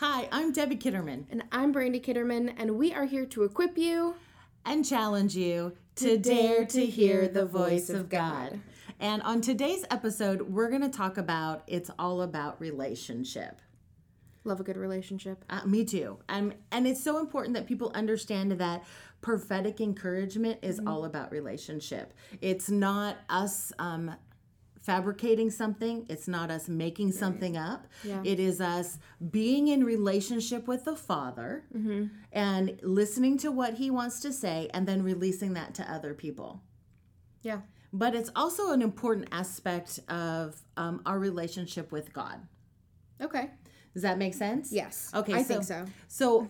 Hi, I'm Debbie Kitterman And I'm Brandy Kitterman, and we are here to equip you. and challenge you to, dare to hear the voice of God. And on today's episode, we're going to talk about it's all about relationship. Love a good relationship. Uh, me too. Um, and it's so important that people understand that prophetic encouragement is all about relationship. It's not us um, fabricating something, it's not us making something up. Yeah. It is us being in relationship with the Father and listening to what He wants to say and then releasing that to other people. Yeah. But it's also an important aspect of um, our relationship with God. Okay. Does that make sense? Yes. Okay, I so- think so. So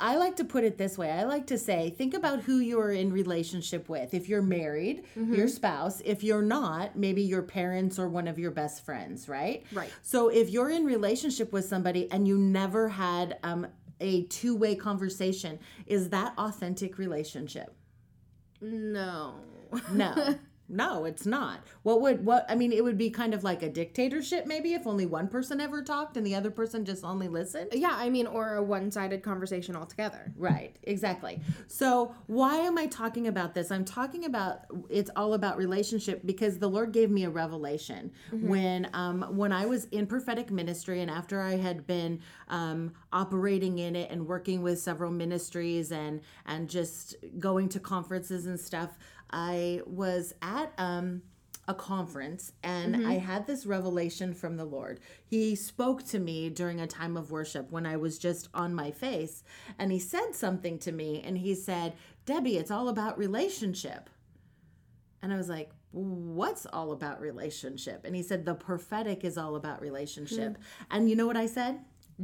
I like to put it this way. I like to say, think about who you're in relationship with. If you're married, Mm-hmm. your spouse. If you're not, maybe your parents or one of your best friends, right? Right. So if you're in relationship with somebody and you never had um, a two-way conversation, is that authentic relationship? No. No. No, it's not. What would what I mean it would be kind of like a dictatorship maybe if only one person ever talked and the other person just only listened. Yeah, I mean, or a one sided conversation altogether. Right, exactly. So, why am I talking about this? I'm talking about it's all about relationship because the Lord gave me a revelation when um, when I was in prophetic ministry and after I had been um, operating in it and working with several ministries and and just going to conferences and stuff. I was at um, a conference and I had this revelation from the Lord. He spoke to me during a time of worship when I was just on my face and he said something to me and he said, "Debbie, it's all about relationship." And I was like, "What's all about relationship?" And he said, "The prophetic is all about relationship." And you know what I said?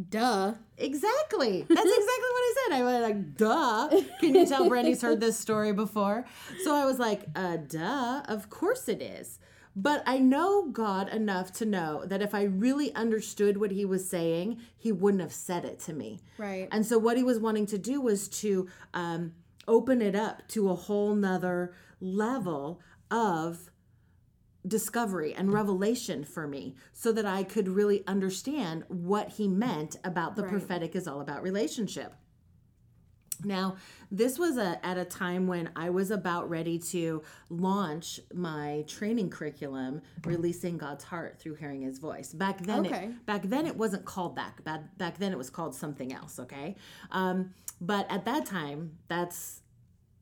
Duh. Exactly. That's exactly what I said. I was like, duh. Can you tell Brandy's heard this story before? So I was like, uh, duh. Of course it is. But I know God enough to know that if I really understood what he was saying, he wouldn't have said it to me. Right. And so what he was wanting to do was to um, open it up to a whole nother level of discovery and revelation for me so that I could really understand what he meant about the Right. prophetic is all about relationship. Now, this was a, at a time when I was about ready to launch my training curriculum, releasing God's heart through hearing His voice. Back then, Okay. it, back then it wasn't called that. Back, back then it was called something else. Okay, um, but at that time, that's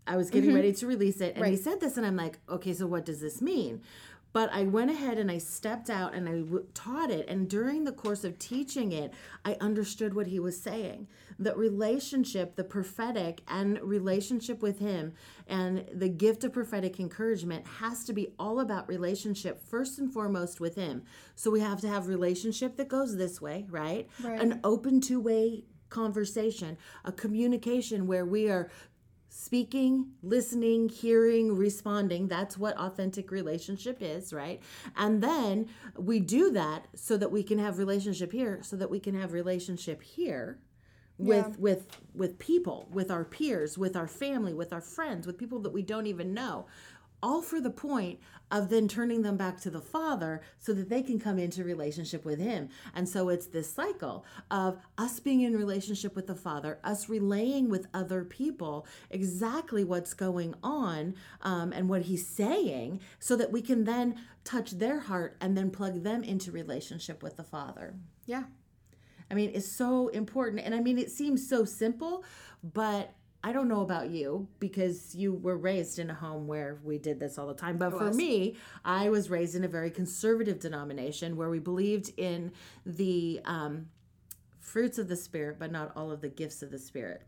I was getting ready to release it, and he said this, and I'm like, okay, so what does this mean? But I went ahead and I stepped out and I w- taught it. And during the course of teaching it, I understood what he was saying. That relationship, the prophetic and relationship with him, and the gift of prophetic encouragement has to be all about relationship first and foremost with him. So we have to have relationship that goes this way, right? Right. An open two way conversation, a communication where we are speaking, listening, hearing, responding. That's what authentic relationship is, right? And then we do that so that we can have relationship here, so that we can have relationship here with Yeah. with with people, with our peers, with our family, with our friends, with people that we don't even know. All for the point of then turning them back to the Father so that they can come into relationship with Him. And so it's this cycle of us being in relationship with the Father, us relaying with other people exactly what's going on um, and what He's saying, so that we can then touch their heart and then plug them into relationship with the Father. Yeah. I mean, it's so important. And I mean, it seems so simple, but I don't know about you because you were raised in a home where we did this all the time. But for me, I was raised in a very conservative denomination where we believed in the um, fruits of the Spirit, but not all of the gifts of the Spirit.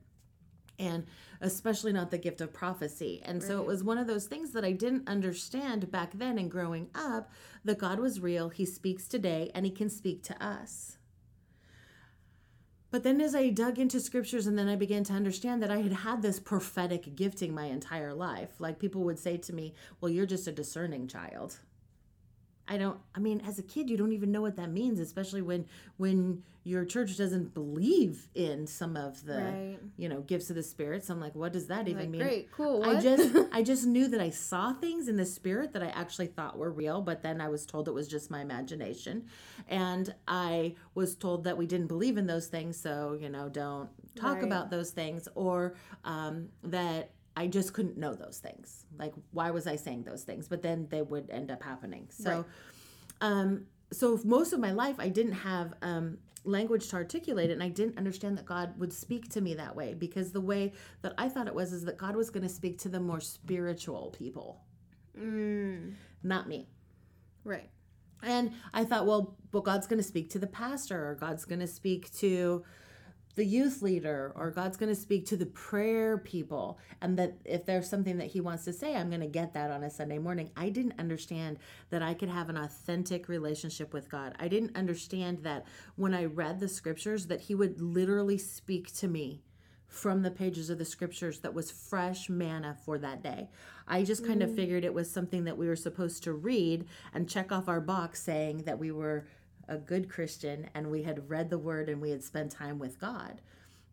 And especially not the gift of prophecy. And so it was one of those things that I didn't understand back then and growing up that God was real. He speaks today and He can speak to us. But then as I dug into scriptures and then I began to understand that I had had this prophetic gifting my entire life. Like people would say to me, Well, you're just a discerning child. I don't I mean as a kid you don't even know what that means especially when when your church doesn't believe in some of the Right. you know gifts of the spirit so I'm like what does that even Like, mean great, cool. I just I just knew that I saw things in the spirit that I actually thought were real, but then I was told it was just my imagination. And I was told that we didn't believe in those things, so you know, don't talk Right. about those things or um, that I just couldn't know those things. Like why was I saying those things? But then they would end up happening. So Right. um so most of my life I didn't have um language to articulate it and I didn't understand that God would speak to me that way because the way that I thought it was is that God was going to speak to the more spiritual people, mm, not me. right. And I thought, well, well, God's going to speak to the pastor, or God's going to speak to the youth leader, or God's going to speak to the prayer people. And that if there's something that He wants to say, I'm going to get that on a Sunday morning. I didn't understand that I could have an authentic relationship with God. I didn't understand that when I read the scriptures, that He would literally speak to me from the pages of the scriptures that was fresh manna for that day. I just kind of mm. figured it was something that we were supposed to read and check off our box saying that we were a good Christian and we had read the word and we had spent time with God.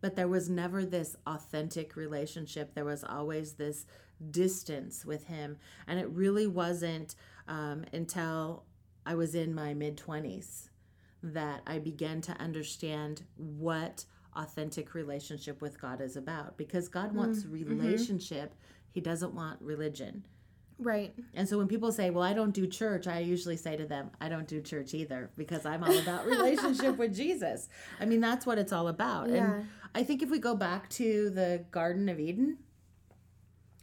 But there was never this authentic relationship. There was always this distance with Him. And it really wasn't um, until I was in my mid 20s that I began to understand what authentic relationship with God is about because God wants relationship, He doesn't want religion. Right. And so when people say, Well, I don't do church, I usually say to them, I don't do church either because I'm all about relationship with Jesus. I mean, that's what it's all about. Yeah. And I think if we go back to the Garden of Eden,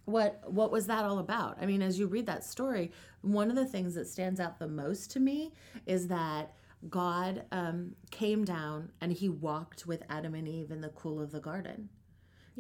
what what was that all about? I mean, as you read that story, one of the things that stands out the most to me is that God um, came down and he walked with Adam and Eve in the cool of the garden.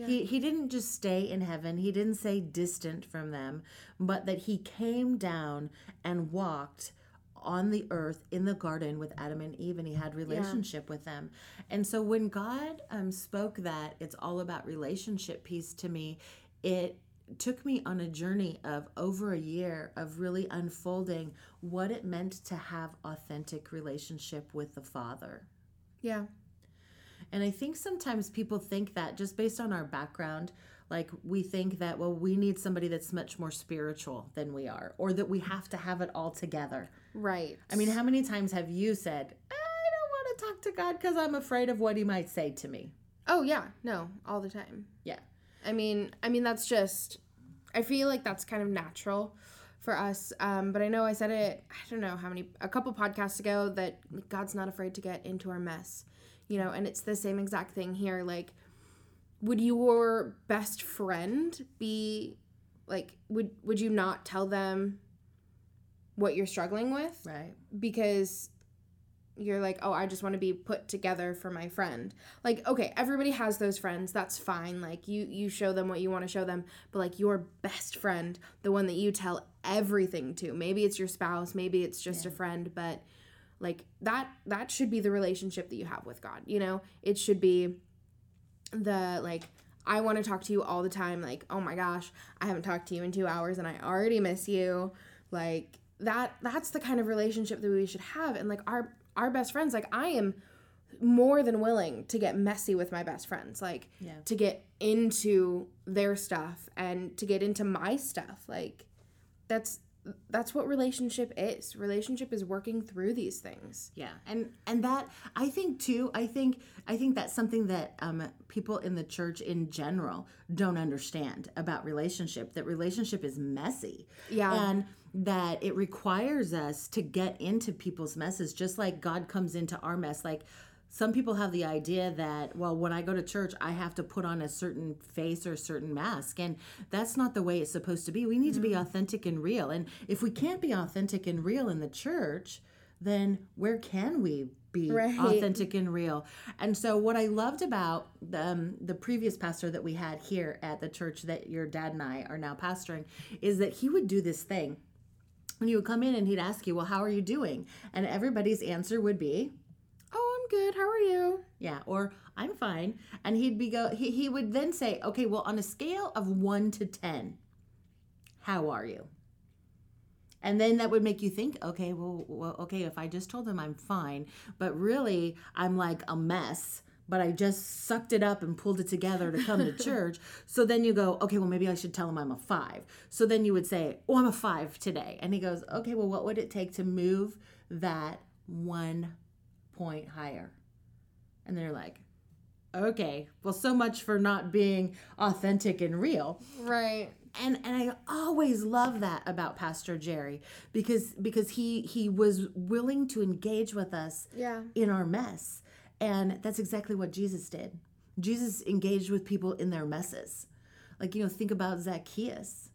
He, he didn't just stay in heaven. He didn't say distant from them, but that he came down and walked on the earth in the garden with Adam and Eve, and he had relationship with them. And so when God um, spoke that it's all about relationship piece to me, it took me on a journey of over a year of really unfolding what it meant to have authentic relationship with the Father. Yeah. And I think sometimes people think that just based on our background, like we think that, well, we need somebody that's much more spiritual than we are, or that we have to have it all together. Right. I mean, how many times have you said, I don't want to talk to God because I'm afraid of what he might say to me? Oh yeah, no, all the time. Yeah. I mean, I mean that's just I feel like that's kind of natural for us. Um, but I know I said it, I don't know how many a couple podcasts ago that God's not afraid to get into our mess. You know, and it's the same exact thing here like would your best friend be like would would you not tell them what you're struggling with? Right. because you're like, oh, I just want to be put together for my friend. Like, okay, everybody has those friends. That's fine. Like, you you show them what you want to show them. But like your best friend, the one that you tell everything to, maybe it's your spouse, maybe it's just a friend, but like that that should be the relationship that you have with God. You know, it should be the like I want to talk to you all the time. Like, oh my gosh, I haven't talked to you in two hours and I already miss you. Like that that's the kind of relationship that we should have. And like our our best friends, like I am more than willing to get messy with my best friends. Like Yeah. to get into their stuff and to get into my stuff. Like that's that's what relationship is. Relationship is working through these things. Yeah, and and that I think too. I think I think that's something that um, people in the church in general don't understand about relationship. That relationship is messy. Yeah. and that it requires us to get into people's messes, just like God comes into our mess. Like some people have the idea that well, when I go to church, I have to put on a certain face or a certain mask, and that's not the way it's supposed to be. We need to be authentic and real. And if we can't be authentic and real in the church, then where can we be Right. authentic and real? And so, what I loved about the, um, the previous pastor that we had here at the church that your dad and I are now pastoring is that he would do this thing. When you would come in and he'd ask you, Well, how are you doing? And everybody's answer would be, good. How are you? yeah, or I'm fine. And he'd be go he, he would then say, Okay, well, on a scale of one to ten, how are you? And then that would make you think, okay, well, well, okay, if I just told them I'm fine, but really I'm like a mess, but I just sucked it up and pulled it together to come to church. So then you go, okay, well, maybe I should tell him I'm a five. So then you would say, oh, I'm a five today. And he goes, okay, well, what would it take to move that one point higher? And they're like, okay, well, so much for not being authentic and real Right. and and I always love that about Pastor Jerry because because he he was willing to engage with us Yeah. in our mess and that's exactly what Jesus did. Jesus engaged with people in their messes. Like you know think about Zacchaeus.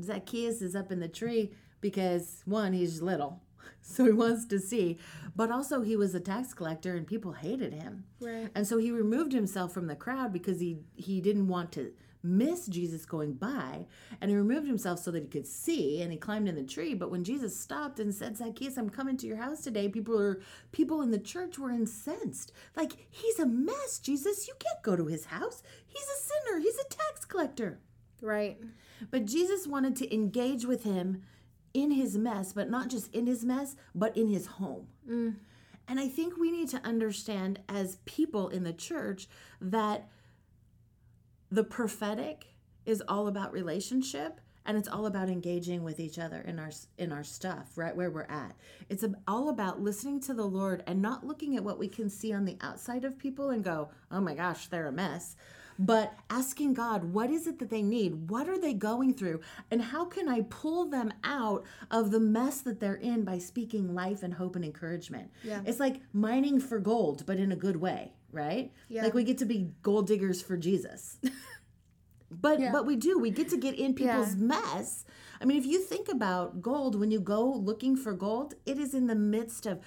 Zacchaeus is up in the tree because one he's little so he wants to see but also he was a tax collector and people hated him. Right. And so he removed himself from the crowd because he he didn't want to miss Jesus going by, and he removed himself so that he could see, and he climbed in the tree. But when Jesus stopped and said, "Zacchaeus, I'm coming to your house today," people are people in the church were incensed. Like he's a mess, Jesus. You can't go to his house. He's a sinner. He's a tax collector. Right. But Jesus wanted to engage with him in his mess, but not just in his mess, but in his home. Mm. And I think we need to understand as people in the church that the prophetic is all about relationship and it's all about engaging with each other in our in our stuff right where we're at. It's all about listening to the lord and not looking at what we can see on the outside of people and go oh my gosh they're a mess but asking god what is it that they need what are they going through and how can i pull them out of the mess that they're in by speaking life and hope and encouragement Yeah. it's like mining for gold but in a good way right Yeah. like we get to be gold diggers for jesus but Yeah. but we do we get to get in people's Yeah. mess i mean if you think about gold when you go looking for gold it is in the midst of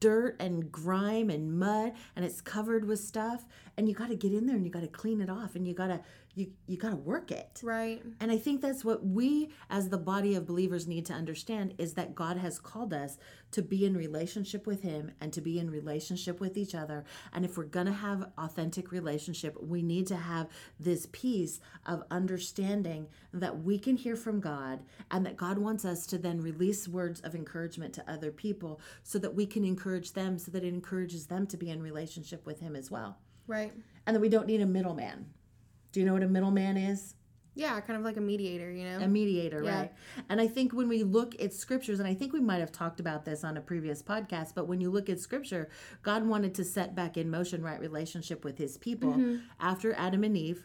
dirt and grime and mud and it's covered with stuff and you got to get in there and you got to clean it off and you got to you you got to work it Right. and I think that's what we, as the body of believers, need to understand is that God has called us to be in relationship with Him and to be in relationship with each other. And if we're going to have authentic relationship, we need to have this piece of understanding that we can hear from God and that God wants us to then release words of encouragement to other people so that we can encourage them, so that it encourages them to be in relationship with Him as well. Right. And that we don't need a middleman. Do you know what a middleman is? Yeah, kind of like a mediator, you know? a mediator, Yeah. right? And I think when we look at scriptures, and I think we might have talked about this on a previous podcast, but when you look at scripture, God wanted to set back in motion right relationship with his people Mm-hmm. after Adam and Eve.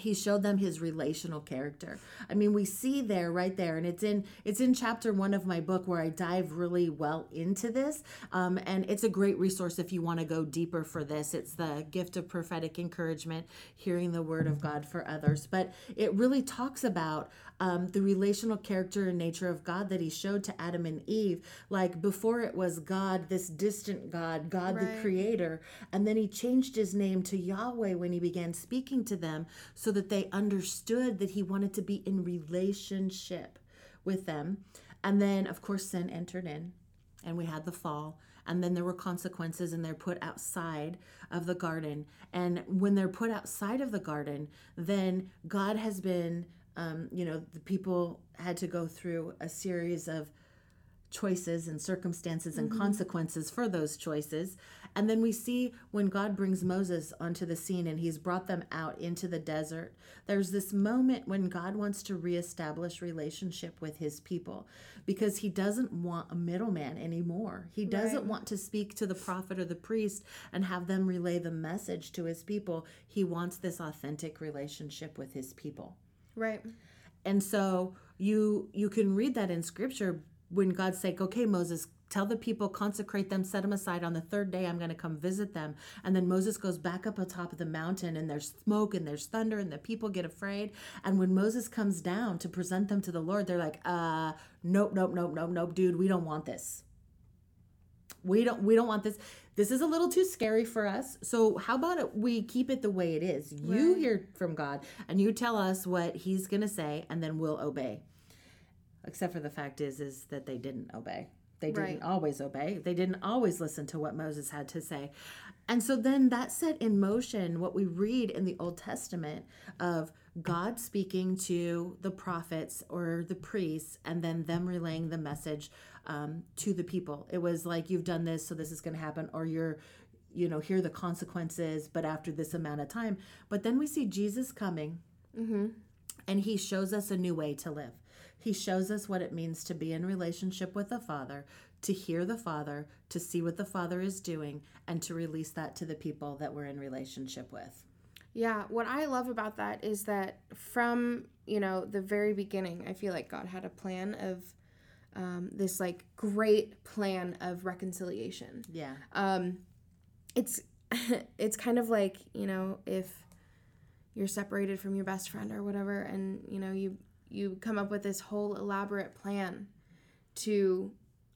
He showed them his relational character. I mean, we see there right there, and it's in it's in chapter one of my book where I dive really well into this. Um, and it's a great resource if you want to go deeper for this. It's the gift of prophetic encouragement, hearing the word of God for others. But it really talks about um, the relational character and nature of God that He showed to Adam and Eve. Like before, it was God, this distant God, God the Creator, and then He changed His name to Yahweh when He began speaking to them, so that they understood that He wanted to be in relationship with them. And then, of course, sin entered in, and we had the fall. And then there were consequences, and they're put outside of the garden. And when they're put outside of the garden, then God has been, um, you know, the people had to go through a series of choices and circumstances and consequences for those choices. And then we see when God brings Moses onto the scene and he's brought them out into the desert, there's this moment when God wants to reestablish relationship with his people because he doesn't want a middleman anymore. He doesn't Right. want to speak to the prophet or the priest and have them relay the message to his people. He wants this authentic relationship with his people Right. and so you you can read that in scripture when god's like okay moses tell the people consecrate them set them aside. On the third day i'm going to come visit them. And then moses goes back up atop of the mountain and there's smoke and there's thunder and the people get afraid. And when moses comes down to present them to the lord they're like uh nope nope nope nope nope dude we don't want this we don't we don't want this this is a little too scary for us so how about it we keep it the way it is you Right. hear from god and you tell us what he's going to say and then we'll obey except for the fact is is that they didn't obey They didn't Right. always obey. They didn't always listen to what Moses had to say. And so then that set in motion what we read in the Old Testament of God speaking to the prophets or the priests and then them relaying the message um, to the people. It was like, you've done this, so this is going to happen, or you're, you know, here are the consequences, but after this amount of time. But then we see Jesus coming and he shows us a new way to live. He shows us what it means to be in relationship with the Father, to hear the Father, to see what the Father is doing, and to release that to the people that we're in relationship with. Yeah, what I love about that is that from, you know, the very beginning, I feel like God had a plan of um, this like great plan of reconciliation. Yeah. Um, it's it's kind of like, you know, if you're separated from your best friend or whatever and, you know, you you come up with this whole elaborate plan to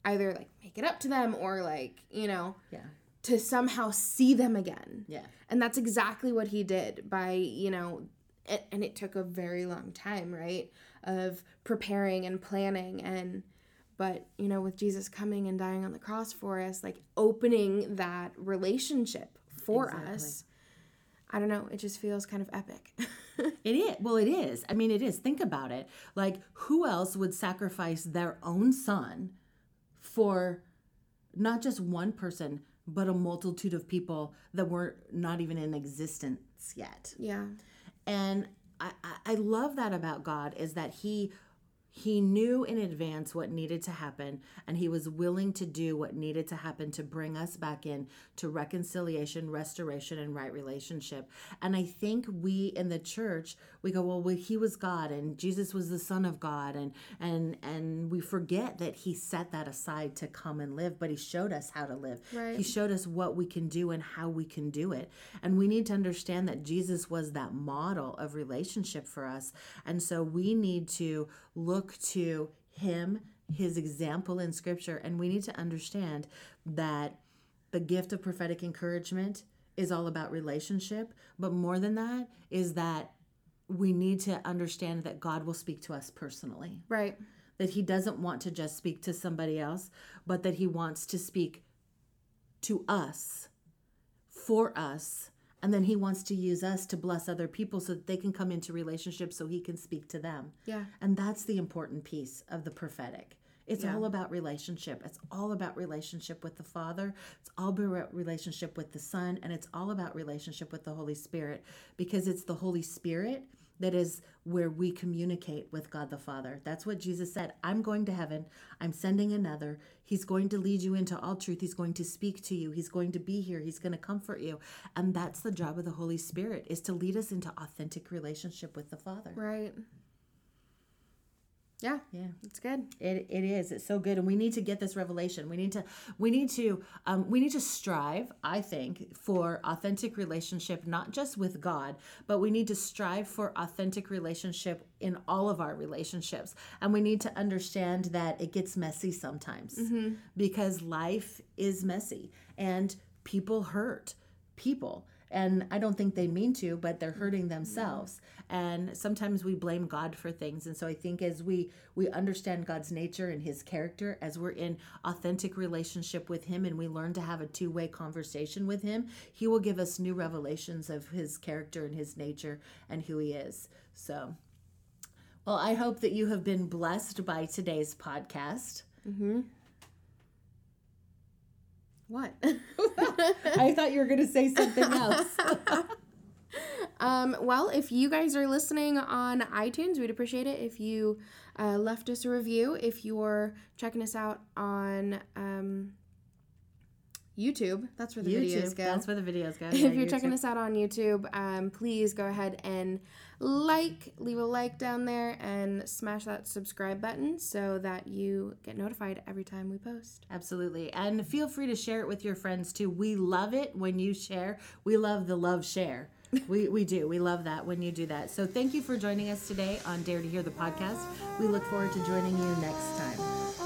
either like make it up to them or like, you know, Yeah. to somehow see them again. Yeah. And that's exactly what he did by, you know, and, and it took a very long time, right? Of preparing and planning and but, you know, with Jesus coming and dying on the cross for us, like opening that relationship for Exactly. us. I don't know, it just feels kind of epic. It is. Well, it is. I mean, it is. Think about it. Like, who else would sacrifice their own son for not just one person, but a multitude of people that were not even in existence yet? yeah. and I, I- I love that about god is that he he knew in advance what needed to happen and he was willing to do what needed to happen to bring us back in to reconciliation restoration and right relationship and i think we in the church we go well, well he was god and jesus was the son of god and and and we forget that he set that aside to come and live but he showed us how to live Right. he showed us what we can do and how we can do it. And we need to understand that Jesus was that model of relationship for us. And so we need to look to him, his example in scripture, and we need to understand that the gift of prophetic encouragement is all about relationship. But more than that, is that we need to understand that God will speak to us personally Right. that he doesn't want to just speak to somebody else, but that he wants to speak to us, for us, and then he wants to use us to bless other people so that they can come into relationship so he can speak to them. Yeah. And that's the important piece of the prophetic. It's Yeah. all about relationship. It's all about relationship with the Father. It's all about relationship with the Son. And it's all about relationship with the Holy Spirit because it's the Holy Spirit that is where we communicate with God the Father. That's what Jesus said. I'm going to heaven. I'm sending another. He's going to lead you into all truth. He's going to speak to you. He's going to be here. He's going to comfort you. And that's the job of the Holy Spirit is to lead us into authentic relationship with the Father. Right. Yeah. Yeah. It's good. It, it is. It's so good, and we need to get this revelation. We need to we need to um, we need to strive. I think for authentic relationship, not just with God, but we need to strive for authentic relationship in all of our relationships, and we need to understand that it gets messy sometimes because life is messy and people hurt people. And I don't think they mean to, but they're hurting themselves. And sometimes we blame God for things. And so I think as we we understand God's nature and his character, as we're in authentic relationship with him and we learn to have a two-way conversation with him, he will give us new revelations of his character and his nature and who he is. So well, I hope that you have been blessed by today's podcast. Mm-hmm. What? I thought you were going to say something else. Um, well, if you guys are listening on iTunes, we'd appreciate it if you uh, left us a review. If you're checking us out on um, YouTube, that's where the videos go. That's where the videos go. if you're checking us out on YouTube, um, please go ahead and like, leave a like down there, and smash that subscribe button so that you get notified every time we post. Absolutely. And feel free to share it with your friends too. We love it when you share. We love the love share. we, we do. We love that when you do that. So thank you for joining us today on Dare to Hear the podcast. We look forward to joining you next time.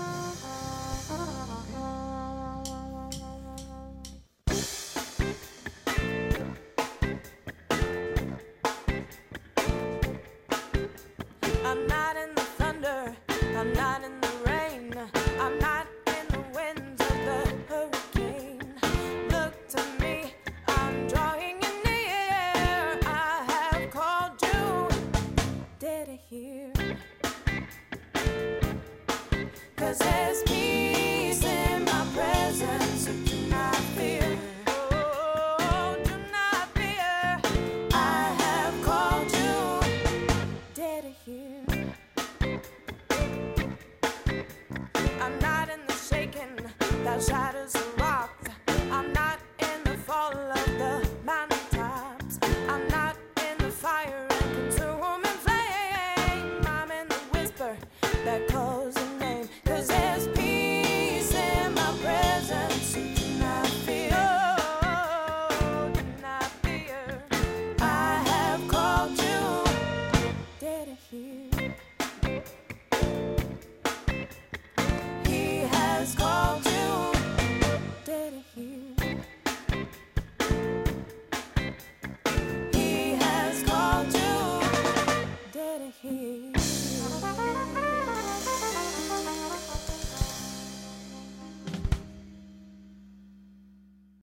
Fire and